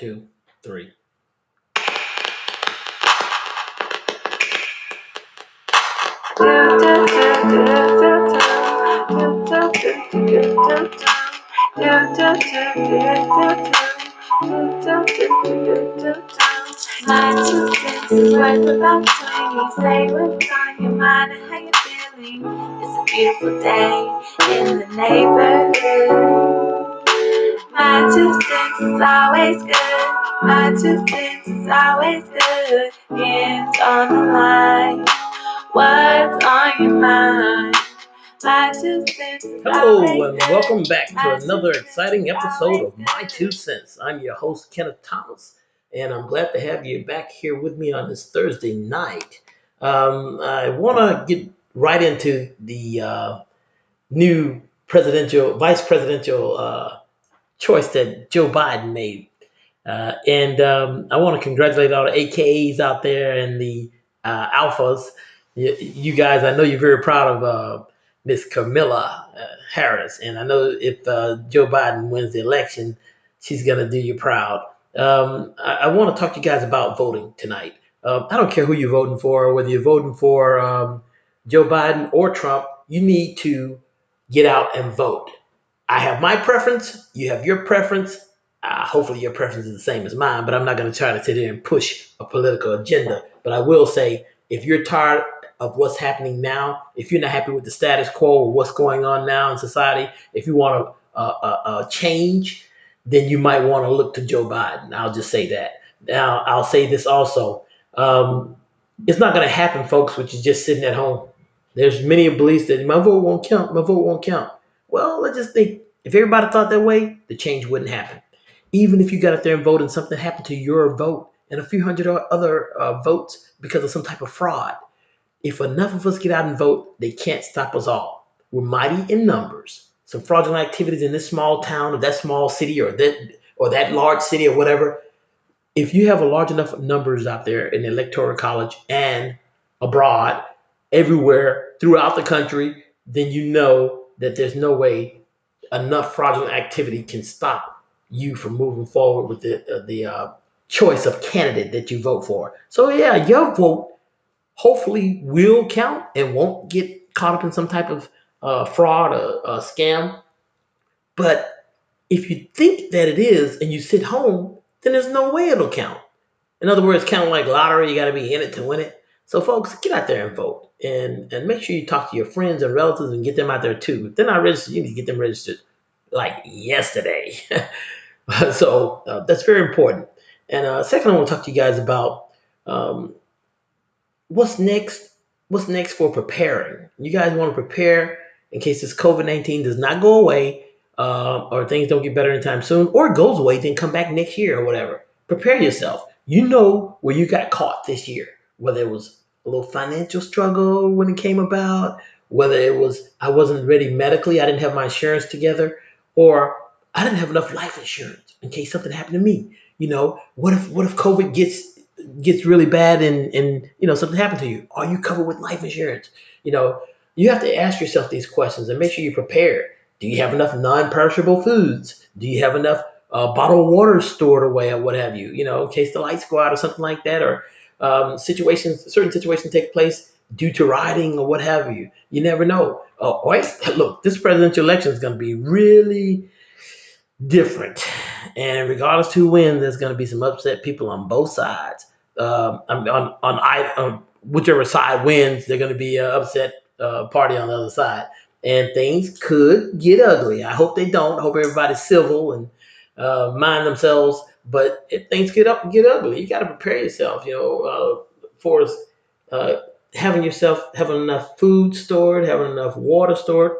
two, three. My two cents is worth about twenty. Say what's on your mind and how you feeling. It's a beautiful day in the neighborhood. My two cents is always good. My two cents is always good. Hands on the line. What's on your mind? My two cents Hello, and welcome back to another exciting episode of My Two Cents. I'm your host, Kenneth Thomas, and I'm glad to have you back here with me on this Thursday night. Um, I want to get right into the uh, new presidential, vice presidential uh, choice that Joe Biden made. Uh, and um, I want to congratulate all the AKAs out there and the uh, alphas. You, you guys, I know you're very proud of uh, Miss Camilla uh, Harris, and I know if uh, Joe Biden wins the election, she's gonna do you proud. Um, I, I want to talk to you guys about voting tonight. Um, I don't care who you're voting for, whether you're voting for um, Joe Biden or Trump. You need to get out and vote. I have my preference. You have your preference. Uh, hopefully, your preference is the same as mine, but I'm not going to try to sit here and push a political agenda. But I will say, if you're tired of what's happening now, if you're not happy with the status quo or what's going on now in society, if you want a, a, a, a change, then you might want to look to Joe Biden. I'll just say that. Now, I'll say this also. Um, it's not going to happen, folks, which is just sitting at home. There's many beliefs that my vote won't count, my vote won't count. Well, let's just think if everybody thought that way, the change wouldn't happen. Even if you got out there and voted and something happened to your vote and a few hundred other uh, votes because of some type of fraud, if enough of us get out and vote, they can't stop us all. We're mighty in numbers. Some fraudulent activities in this small town or that small city or that or that large city or whatever. If you have a large enough numbers out there in the electoral college and abroad, everywhere throughout the country, then you know that there's no way enough fraudulent activity can stop you from moving forward with the uh, the uh, choice of candidate that you vote for. So yeah, your vote hopefully will count and won't get caught up in some type of uh, fraud or uh, scam. But if you think that it is and you sit home, then there's no way it'll count. In other words, kind of like lottery, you got to be in it to win it. So, folks, get out there and vote, and and make sure you talk to your friends and relatives and get them out there too. If they're not registered, you need to get them registered like yesterday. so uh, that's very important. And uh, second, I want to talk to you guys about um, what's next. What's next for preparing? You guys want to prepare in case this COVID nineteen does not go away, uh, or things don't get better anytime soon, or goes away, then come back next year or whatever. Prepare yourself. You know where you got caught this year, whether it was a little financial struggle when it came about, whether it was I wasn't ready medically, I didn't have my insurance together, or I didn't have enough life insurance in case something happened to me. You know, what if what if COVID gets gets really bad and and you know something happened to you? Are you covered with life insurance? You know, you have to ask yourself these questions and make sure you're prepared. Do you have enough non-perishable foods? Do you have enough uh, bottled water stored away or what have you? You know, in case the lights go out or something like that, or um, situations, certain situations take place due to rioting or what have you. You never know. Wait, look, this presidential election is going to be really different, and regardless who wins, there's going to be some upset people on both sides. Um, on on I, on whichever side wins, they're going to be an upset uh, party on the other side, and things could get ugly. I hope they don't. I hope everybody's civil and uh, mind themselves. But if things get up get ugly, you got to prepare yourself. You know, uh, for uh, having yourself having enough food stored, having enough water stored.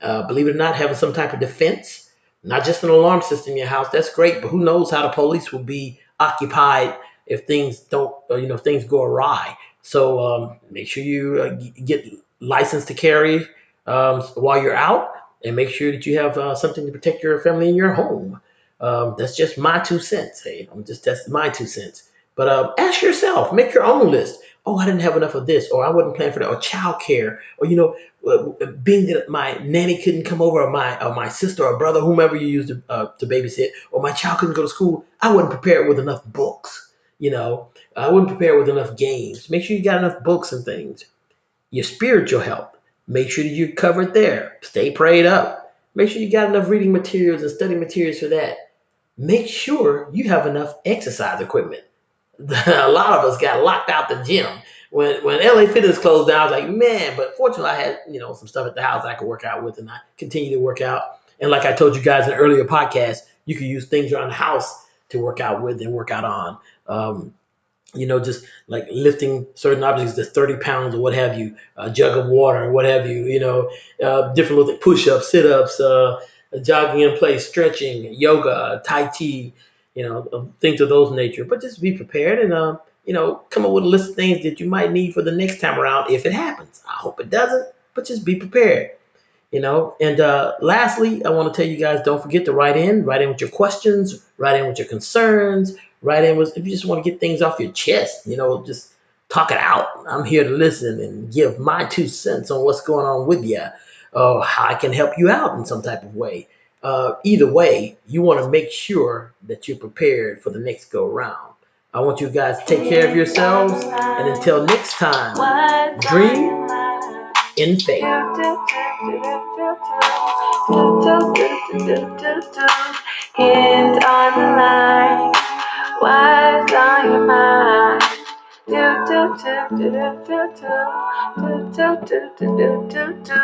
Uh, believe it or not, having some type of defense, not just an alarm system in your house. That's great, but who knows how the police will be occupied if things don't, you know, if things go awry. So um, make sure you uh, get licensed to carry um, while you're out, and make sure that you have uh, something to protect your family in your home. Um, that's just my two cents. Hey, I'm just that's my two cents. But uh, ask yourself, make your own list. Oh, I didn't have enough of this, or I wasn't planning for that, or childcare, or you know, uh, being that my nanny couldn't come over, or my or my sister or brother, whomever you used to, uh, to babysit, or my child couldn't go to school, I wasn't prepared with enough books. You know, I wasn't prepared with enough games. Make sure you got enough books and things. Your spiritual health. Make sure that you're covered there. Stay prayed up. Make sure you got enough reading materials and study materials for that. Make sure you have enough exercise equipment. a lot of us got locked out the gym. When when LA Fitness closed down, I was like, man, but fortunately I had, you know, some stuff at the house I could work out with and I continue to work out. And like I told you guys in an earlier podcast, you can use things around the house to work out with and work out on. Um, you know, just like lifting certain objects to 30 pounds or what have you, a jug of water or what have you, you know, uh, different little push-ups, sit-ups, uh, jogging in place, stretching, yoga, Tai Chi, you know, things of those nature. But just be prepared and, uh, you know, come up with a list of things that you might need for the next time around if it happens. I hope it doesn't, but just be prepared you know and uh, lastly i want to tell you guys don't forget to write in write in with your questions write in with your concerns write in with if you just want to get things off your chest you know just talk it out i'm here to listen and give my two cents on what's going on with you or how i can help you out in some type of way uh, either way you want to make sure that you're prepared for the next go round i want you guys to take care of yourselves and until next time dream in faith. Do do do do do do do do do do do do.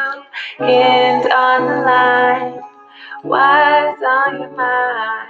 Hands on the line, why on your mind?